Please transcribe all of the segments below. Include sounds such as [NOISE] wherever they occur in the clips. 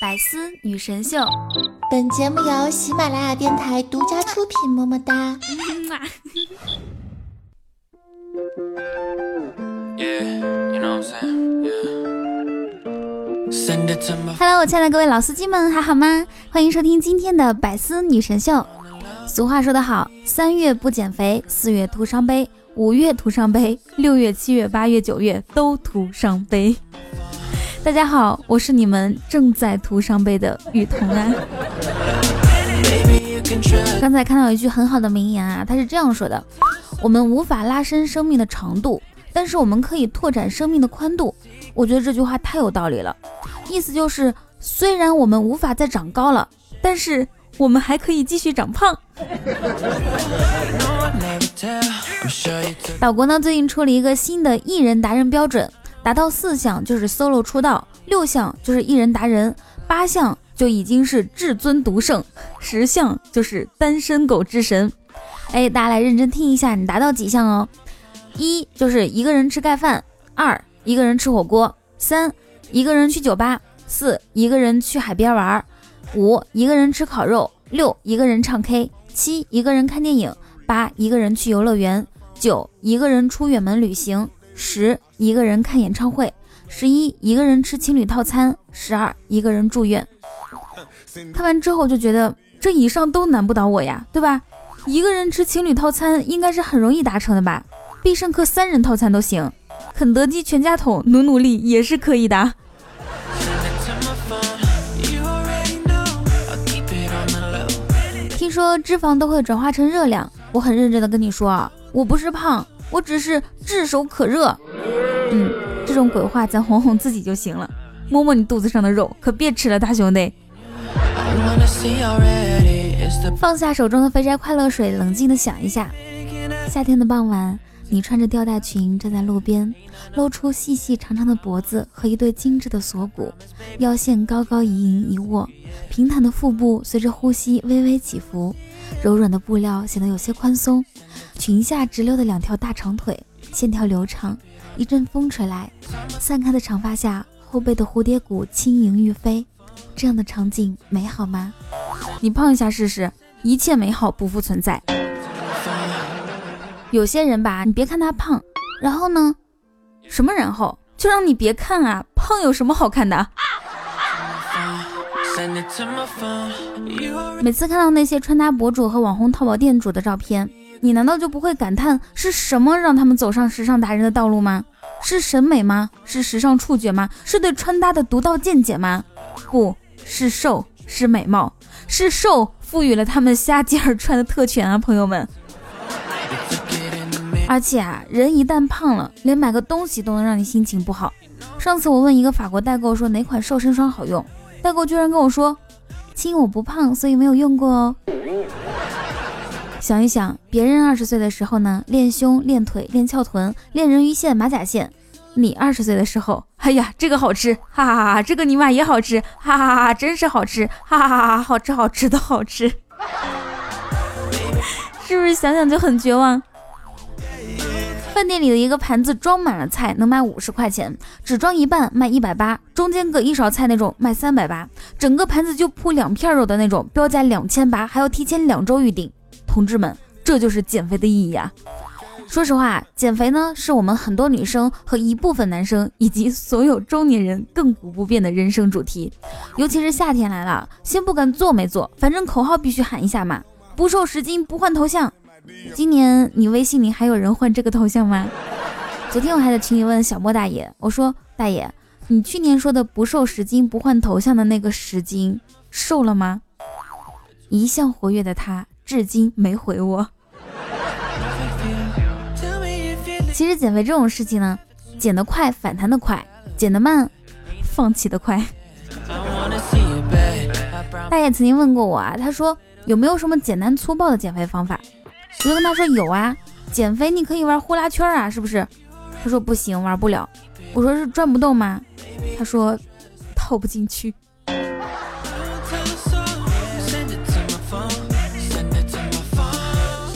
百思女神秀，本节目由喜马拉雅电台独家出品，么么哒。Hello，我亲爱的各位老司机们，还好吗？欢迎收听今天的百思女神秀。俗话说得好，三月不减肥，四月徒伤悲，五月徒伤悲，六月、七月、八月、九月都徒伤悲。大家好，我是你们正在徒伤悲的雨桐啊。刚才看到一句很好的名言啊，他是这样说的：我们无法拉伸生命的长度，但是我们可以拓展生命的宽度。我觉得这句话太有道理了，意思就是虽然我们无法再长高了，但是我们还可以继续长胖。岛国呢最近出了一个新的艺人达人标准，达到四项就是 solo 出道，六项就是艺人达人，八项就已经是至尊独圣，十项就是单身狗之神。哎，大家来认真听一下，你达到几项哦？一就是一个人吃盖饭，二一个人吃火锅，三一个人去酒吧，四一个人去海边玩，五一个人吃烤肉，六一个人唱 K，七一个人看电影，八一个人去游乐园。九一个人出远门旅行，十一个人看演唱会，十一一个人吃情侣套餐，十二一个人住院。[LAUGHS] 看完之后就觉得这以上都难不倒我呀，对吧？一个人吃情侣套餐应该是很容易达成的吧？必胜客三人套餐都行，肯德基全家桶努努力也是可以的。听说脂肪都会转化成热量，我很认真的跟你说啊，我不是胖，我只是炙手可热。嗯，这种鬼话咱哄哄自己就行了，摸摸你肚子上的肉，可别吃了，大兄弟。放下手中的肥宅快乐水，冷静的想一下，夏天的傍晚，你穿着吊带裙站在路边，露出细细长长的脖子和一对精致的锁骨，腰线高高一盈一握，平坦的腹部随着呼吸微微起伏，柔软的布料显得有些宽松，裙下直溜的两条大长腿线条流畅，一阵风吹来，散开的长发下，后背的蝴蝶骨轻盈欲飞，这样的场景美好吗？你胖一下试试，一切美好不复存在。有些人吧，你别看他胖，然后呢，什么然后？就让你别看啊，胖有什么好看的？每次看到那些穿搭博主和网红淘宝店主的照片，你难道就不会感叹是什么让他们走上时尚达人的道路吗？是审美吗？是时尚触觉吗？是对穿搭的独到见解吗？不是瘦，是美貌，是瘦赋予了他们瞎鸡儿穿的特权啊，朋友们。而且啊，人一旦胖了，连买个东西都能让你心情不好。上次我问一个法国代购说哪款瘦身霜好用，代购居然跟我说：“亲，我不胖，所以没有用过哦。”想一想，别人二十岁的时候呢，练胸、练腿、练翘臀、练人鱼线、马甲线；你二十岁的时候，哎呀，这个好吃，哈哈哈哈，这个尼玛也好吃，哈哈哈哈，真是好吃，哈哈哈哈，好吃好吃的好吃，[LAUGHS] 是不是想想就很绝望？饭店里的一个盘子装满了菜，能卖五十块钱；只装一半卖一百八，中间隔一勺菜那种卖三百八，整个盘子就铺两片肉的那种，标价两千八，还要提前两周预定。同志们，这就是减肥的意义啊！说实话，减肥呢是我们很多女生和一部分男生以及所有中年人亘古不变的人生主题。尤其是夏天来了，先不管做没做，反正口号必须喊一下嘛：不瘦十斤不换头像。今年你微信里还有人换这个头像吗？[LAUGHS] 昨天我还在群里问小莫大爷，我说大爷，你去年说的不瘦十斤不换头像的那个十斤瘦了吗？一向活跃的他至今没回我。[LAUGHS] 其实减肥这种事情呢，减得快反弹的快，减得慢放弃的快。大爷曾经问过我啊，他说有没有什么简单粗暴的减肥方法？我就跟他说有啊，减肥你可以玩呼啦圈啊，是不是？他说不行，玩不了。我说是转不动吗？他说套不进去。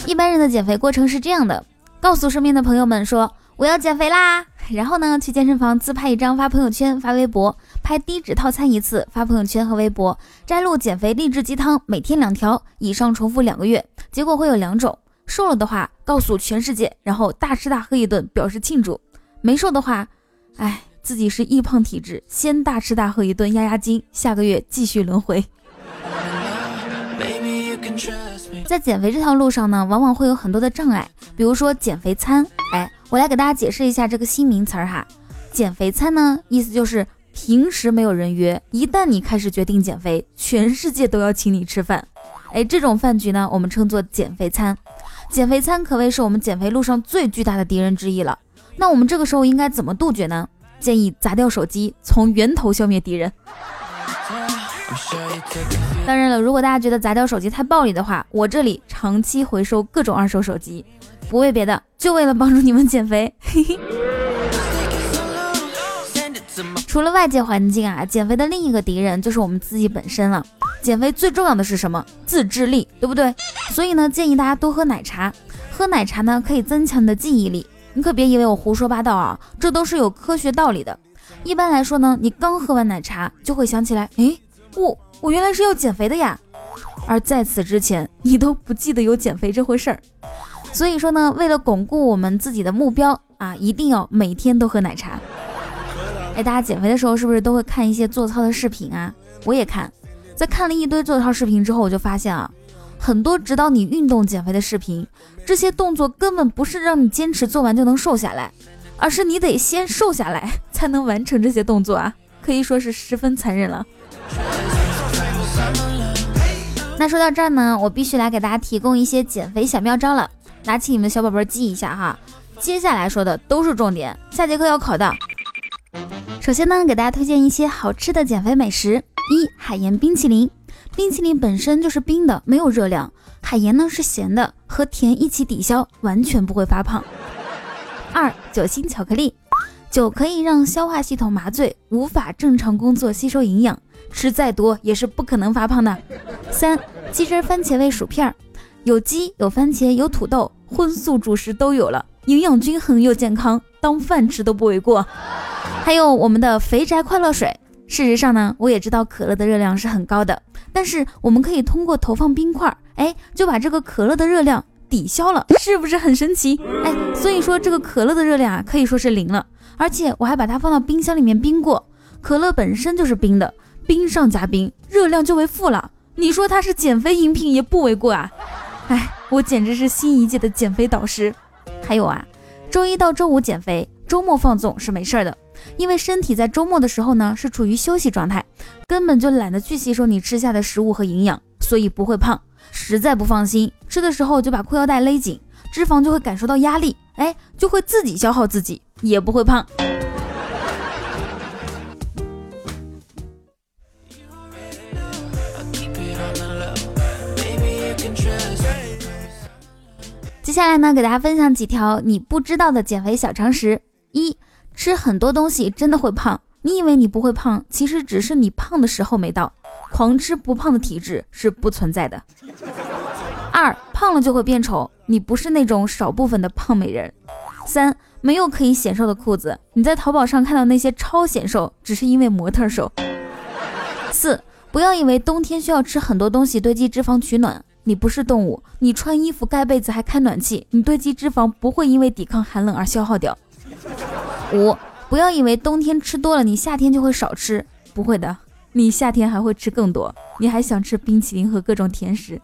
一般人的减肥过程是这样的：告诉身边的朋友们说我要减肥啦，然后呢去健身房自拍一张发朋友圈、发微博，拍低脂套餐一次，发朋友圈和微博，摘录减肥励志鸡汤，每天两条，以上重复两个月，结果会有两种：瘦了的话，告诉全世界，然后大吃大喝一顿表示庆祝；没瘦的话，哎，自己是易胖体质，先大吃大喝一顿压压惊，下个月继续轮回。在减肥这条路上呢，往往会有很多的障碍，比如说减肥餐。哎，我来给大家解释一下这个新名词儿哈。减肥餐呢，意思就是平时没有人约，一旦你开始决定减肥，全世界都要请你吃饭。哎，这种饭局呢，我们称作减肥餐。减肥餐可谓是我们减肥路上最巨大的敌人之一了。那我们这个时候应该怎么杜绝呢？建议砸掉手机，从源头消灭敌人。当然了，如果大家觉得砸掉手机太暴力的话，我这里长期回收各种二手手机，不为别的，就为了帮助你们减肥。嘿嘿除了外界环境啊，减肥的另一个敌人就是我们自己本身了。减肥最重要的是什么？自制力，对不对？所以呢，建议大家多喝奶茶。喝奶茶呢，可以增强你的记忆力。你可别以为我胡说八道啊，这都是有科学道理的。一般来说呢，你刚喝完奶茶就会想起来，诶，我我原来是要减肥的呀。而在此之前，你都不记得有减肥这回事儿。所以说呢，为了巩固我们自己的目标啊，一定要每天都喝奶茶。哎，大家减肥的时候是不是都会看一些做操的视频啊？我也看，在看了一堆做操视频之后，我就发现啊，很多指导你运动减肥的视频，这些动作根本不是让你坚持做完就能瘦下来，而是你得先瘦下来才能完成这些动作啊，可以说是十分残忍了。那说到这儿呢，我必须来给大家提供一些减肥小妙招了，拿起你们的小宝贝记一下哈。接下来说的都是重点，下节课要考的。首先呢，给大家推荐一些好吃的减肥美食。一、海盐冰淇淋，冰淇淋本身就是冰的，没有热量，海盐呢是咸的，和甜一起抵消，完全不会发胖。二、酒心巧克力，酒可以让消化系统麻醉，无法正常工作吸收营养，吃再多也是不可能发胖的。三、鸡汁番茄味薯片儿，有鸡有番茄有土豆，荤素主食都有了，营养均衡又健康，当饭吃都不为过。还有我们的肥宅快乐水。事实上呢，我也知道可乐的热量是很高的，但是我们可以通过投放冰块，哎，就把这个可乐的热量抵消了，是不是很神奇？哎，所以说这个可乐的热量啊，可以说是零了。而且我还把它放到冰箱里面冰过，可乐本身就是冰的，冰上加冰，热量就为负了。你说它是减肥饮品也不为过啊！哎，我简直是新一届的减肥导师。还有啊，周一到周五减肥，周末放纵是没事儿的。因为身体在周末的时候呢是处于休息状态，根本就懒得去吸收你吃下的食物和营养，所以不会胖。实在不放心，吃的时候就把裤腰带勒紧，脂肪就会感受到压力，哎，就会自己消耗自己，也不会胖。接下来呢，给大家分享几条你不知道的减肥小常识：一、吃很多东西真的会胖，你以为你不会胖，其实只是你胖的时候没到。狂吃不胖的体质是不存在的。二、胖了就会变丑，你不是那种少部分的胖美人。三、没有可以显瘦的裤子，你在淘宝上看到那些超显瘦，只是因为模特瘦。四、不要以为冬天需要吃很多东西堆积脂肪取暖，你不是动物，你穿衣服盖被子还开暖气，你堆积脂肪不会因为抵抗寒冷而消耗掉。五、不要以为冬天吃多了，你夏天就会少吃，不会的，你夏天还会吃更多，你还想吃冰淇淋和各种甜食。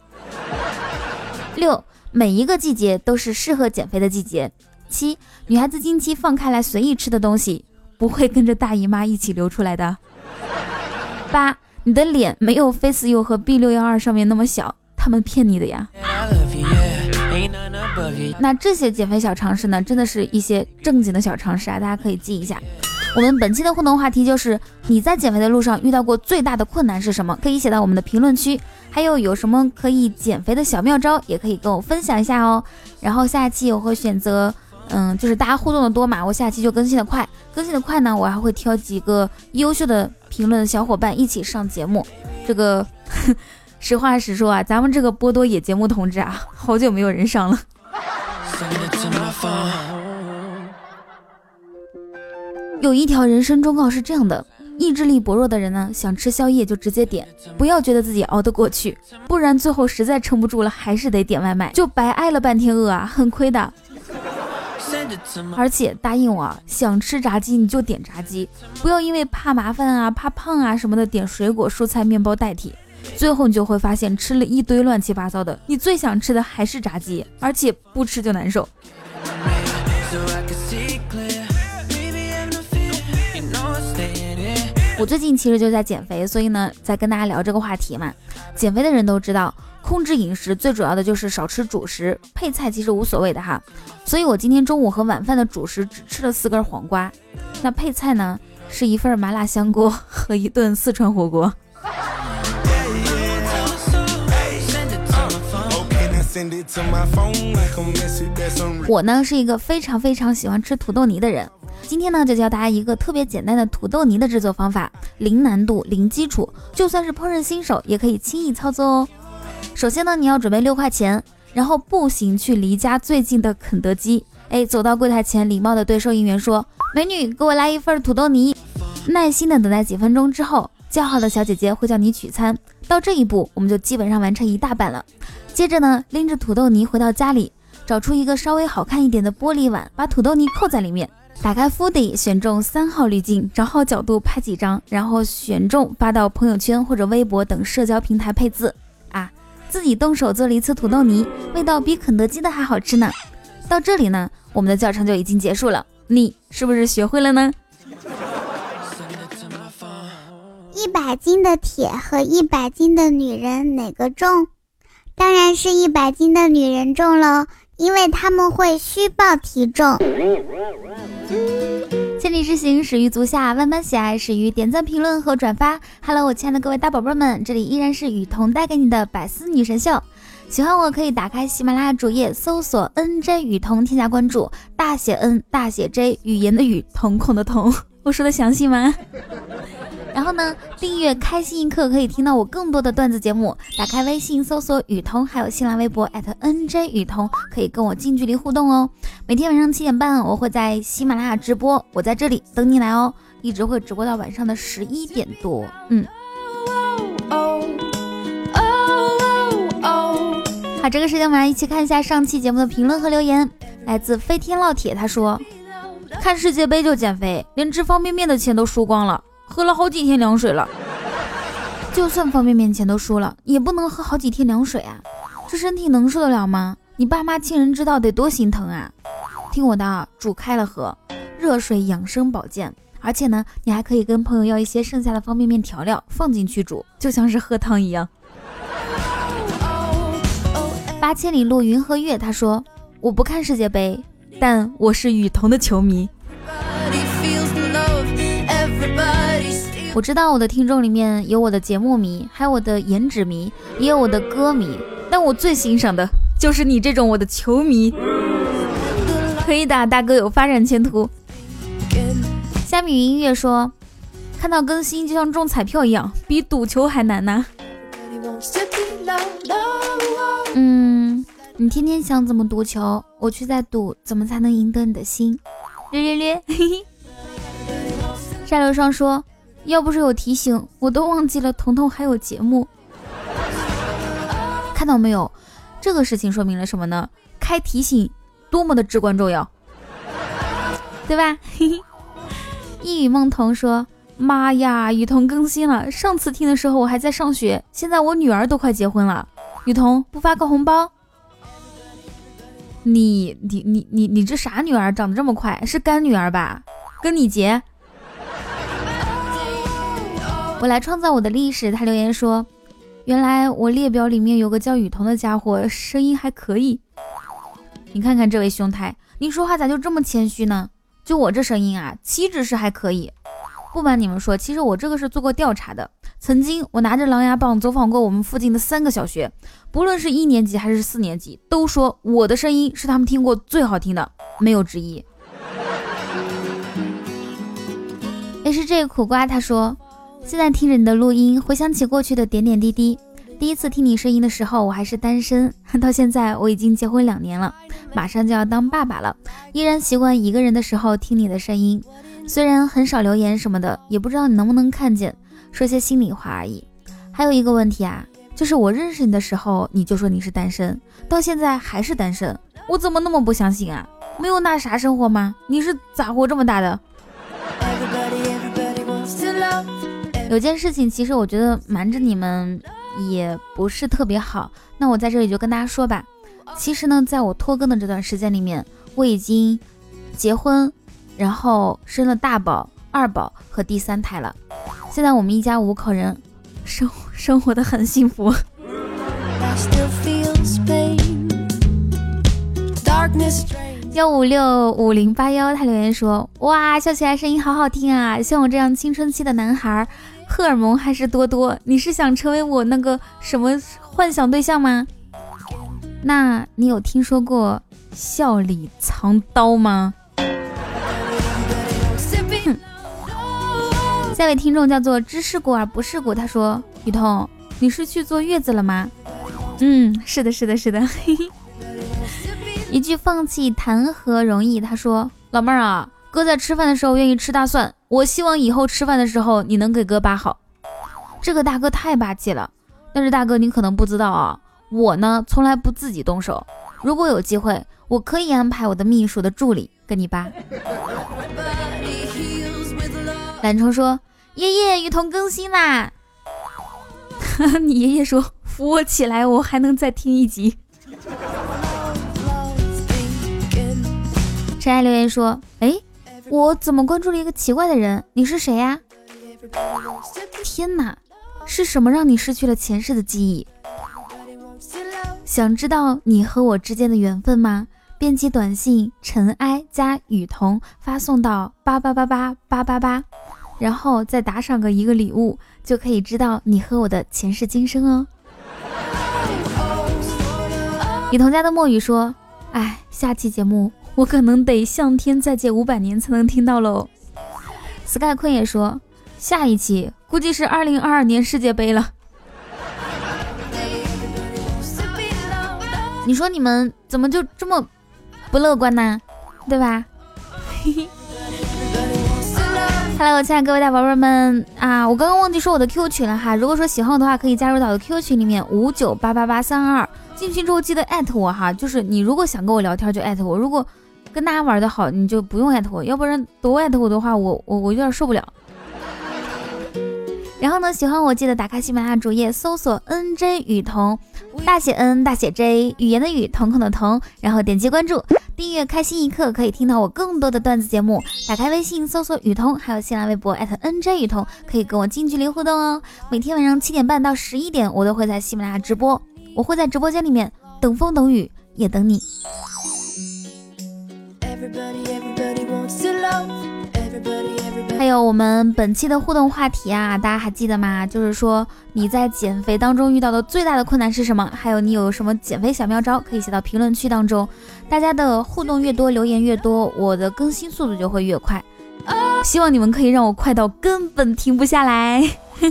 六、每一个季节都是适合减肥的季节。七、女孩子经期放开来随意吃的东西，不会跟着大姨妈一起流出来的。八，你的脸没有 Face U 和 B 六幺二上面那么小，他们骗你的呀。那这些减肥小常识呢，真的是一些正经的小常识啊，大家可以记一下。我们本期的互动话题就是你在减肥的路上遇到过最大的困难是什么？可以写到我们的评论区。还有有什么可以减肥的小妙招，也可以跟我分享一下哦。然后下期我会选择，嗯，就是大家互动的多嘛，我下期就更新的快。更新的快呢，我还会挑几个优秀的评论小伙伴一起上节目。这个 [LAUGHS] 实话实说啊，咱们这个波多野节目同志啊，好久没有人上了。[LAUGHS] 有一条人生忠告是这样的：意志力薄弱的人呢，想吃宵夜就直接点，不要觉得自己熬得过去，不然最后实在撑不住了，还是得点外卖，就白挨了半天饿啊，很亏的。而且答应我啊，想吃炸鸡你就点炸鸡，不要因为怕麻烦啊、怕胖啊什么的点水果、蔬菜、面包代替。最后你就会发现吃了一堆乱七八糟的，你最想吃的还是炸鸡，而且不吃就难受。我最近其实就在减肥，所以呢，在跟大家聊这个话题嘛。减肥的人都知道，控制饮食最主要的就是少吃主食，配菜其实无所谓的哈。所以我今天中午和晚饭的主食只吃了四根黄瓜，那配菜呢是一份麻辣香锅和一顿四川火锅。我呢是一个非常非常喜欢吃土豆泥的人。今天呢就教大家一个特别简单的土豆泥的制作方法，零难度、零基础，就算是烹饪新手也可以轻易操作哦。首先呢，你要准备六块钱，然后步行去离家最近的肯德基。哎，走到柜台前，礼貌的对收银员说：“美女，给我来一份土豆泥。”耐心的等待几分钟之后，叫号的小姐姐会叫你取餐。到这一步，我们就基本上完成一大半了。接着呢，拎着土豆泥回到家里，找出一个稍微好看一点的玻璃碗，把土豆泥扣在里面，打开 Foodie，选中三号滤镜，找好角度拍几张，然后选中发到朋友圈或者微博等社交平台配字。啊，自己动手做了一次土豆泥，味道比肯德基的还好吃呢。到这里呢，我们的教程就已经结束了，你是不是学会了呢？一百斤的铁和一百斤的女人哪个重？当然是一百斤的女人重喽，因为他们会虚报体重。千里之行，始于足下；万般喜爱，始于点赞、评论和转发。Hello，我亲爱的各位大宝贝们，这里依然是雨桐带给你的百思女神秀。喜欢我可以打开喜马拉雅主页，搜索 “nj 雨桐”，添加关注，大写 N 大写 J，语言的语，瞳孔的瞳。我说的详细吗？然后呢，订阅开心一刻可以听到我更多的段子节目。打开微信搜索雨桐，还有新浪微博 @nj 雨桐，可以跟我近距离互动哦。每天晚上七点半，我会在喜马拉雅直播，我在这里等你来哦，一直会直播到晚上的十一点多。嗯，好，这个时间我们来一起看一下上期节目的评论和留言。来自飞天烙铁，他说：“看世界杯就减肥，连吃方便面的钱都输光了，喝了好几天凉水了。就算方便面钱都输了，也不能喝好几天凉水啊，这身体能受得了吗？你爸妈亲人知道得多心疼啊！听我的啊，煮开了喝，热水养生保健。而且呢，你还可以跟朋友要一些剩下的方便面调料放进去煮，就像是喝汤一样。八千里路云和月，他说我不看世界杯，但我是雨桐的球迷。我知道我的听众里面有我的节目迷，还有我的颜值迷，也有我的歌迷，但我最欣赏的就是你这种我的球迷。可以的，大哥有发展前途。虾米云音乐说，看到更新就像中彩票一样，比赌球还难呢。嗯，你天天想怎么赌球，我却在赌怎么才能赢得你的心。略略略，嘿嘿。沙流上说，要不是有提醒，我都忘记了彤彤还有节目。看到没有，这个事情说明了什么呢？开提醒多么的至关重要，对吧？嘿嘿。一语梦童说：“妈呀，雨桐更新了！上次听的时候我还在上学，现在我女儿都快结婚了。雨桐不发个红包？你你你你你这啥女儿长得这么快？是干女儿吧？跟你结？我来创造我的历史。”他留言说：“原来我列表里面有个叫雨桐的家伙，声音还可以。你看看这位兄台，你说话咋就这么谦虚呢？”就我这声音啊，岂止是还可以。不瞒你们说，其实我这个是做过调查的。曾经我拿着狼牙棒走访过我们附近的三个小学，不论是一年级还是四年级，都说我的声音是他们听过最好听的，没有之一。也是这个苦瓜，他说，现在听着你的录音，回想起过去的点点滴滴。第一次听你声音的时候，我还是单身，[LAUGHS] 到现在我已经结婚两年了，马上就要当爸爸了，依然习惯一个人的时候听你的声音。虽然很少留言什么的，也不知道你能不能看见，说些心里话而已。还有一个问题啊，就是我认识你的时候你就说你是单身，到现在还是单身，我怎么那么不相信啊？没有那啥生活吗？你是咋活这么大的？有件事情，其实我觉得瞒着你们也不是特别好。那我在这里就跟大家说吧，其实呢，在我拖更的这段时间里面，我已经结婚，然后生了大宝、二宝和第三胎了。现在我们一家五口人，生 [LAUGHS] 生活的很幸福。幺五六五零八幺，他留言说：哇，笑起来声音好好听啊！像我这样青春期的男孩，荷尔蒙还是多多。你是想成为我那个什么幻想对象吗？那你有听说过笑里藏刀吗？下位听众叫做知世故而不世故，他说：雨桐，你是去坐月子了吗？嗯，是的，是的，是的。嘿嘿。一句放弃谈何容易？他说：“老妹儿啊，哥在吃饭的时候愿意吃大蒜，我希望以后吃饭的时候你能给哥扒好。”这个大哥太霸气了。但是大哥，你可能不知道啊，我呢从来不自己动手。如果有机会，我可以安排我的秘书的助理跟你扒。懒虫说：“爷爷，雨桐更新啦！” [LAUGHS] 你爷爷说：“扶我起来，我还能再听一集。”陈爱留言说：“哎，我怎么关注了一个奇怪的人？你是谁呀？天哪，是什么让你失去了前世的记忆？想知道你和我之间的缘分吗？编辑短信尘埃加雨桐发送到八八八八八八八，然后再打赏个一个礼物，就可以知道你和我的前世今生哦。”雨桐家的墨雨说：“哎，下期节目。”我可能得向天再借五百年才能听到喽。Sky 坤也说，下一期估计是二零二二年世界杯了。你说你们怎么就这么不乐观呢？对吧？嘿嘿。Hello，亲爱的各位大宝贝们啊，我刚刚忘记说我的 Q 群了哈。如果说喜欢我的话，可以加入到我的 QQ 群里面五九八八八三二二。进群之后记得艾特我哈，就是你如果想跟我聊天就艾特我，如果跟大家玩的好，你就不用艾特我，要不然都艾特我的话，我我我有点受不了。然后呢，喜欢我记得打开喜马拉雅主页，搜索 N J 雨桐，大写 N 大写 J，语言的语，瞳孔的瞳，然后点击关注，订阅开心一刻，可以听到我更多的段子节目。打开微信搜索雨桐，还有新浪微博艾特 N J 雨桐，可以跟我近距离互动哦。每天晚上七点半到十一点，我都会在喜马拉雅直播，我会在直播间里面等风等雨也等你。还有我们本期的互动话题啊，大家还记得吗？就是说你在减肥当中遇到的最大的困难是什么？还有你有什么减肥小妙招，可以写到评论区当中。大家的互动越多，留言越多，我的更新速度就会越快。希望你们可以让我快到根本停不下来。[LAUGHS]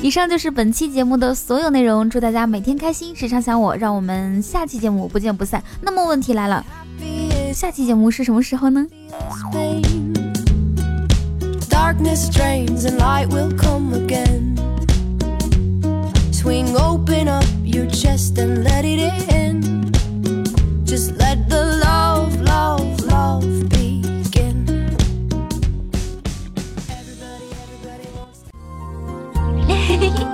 以上就是本期节目的所有内容，祝大家每天开心，时常想我，让我们下期节目不见不散。那么问题来了，下期节目是什么时候呢？[LAUGHS]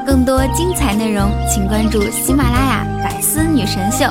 更多精彩内容，请关注喜马拉雅《百思女神秀》。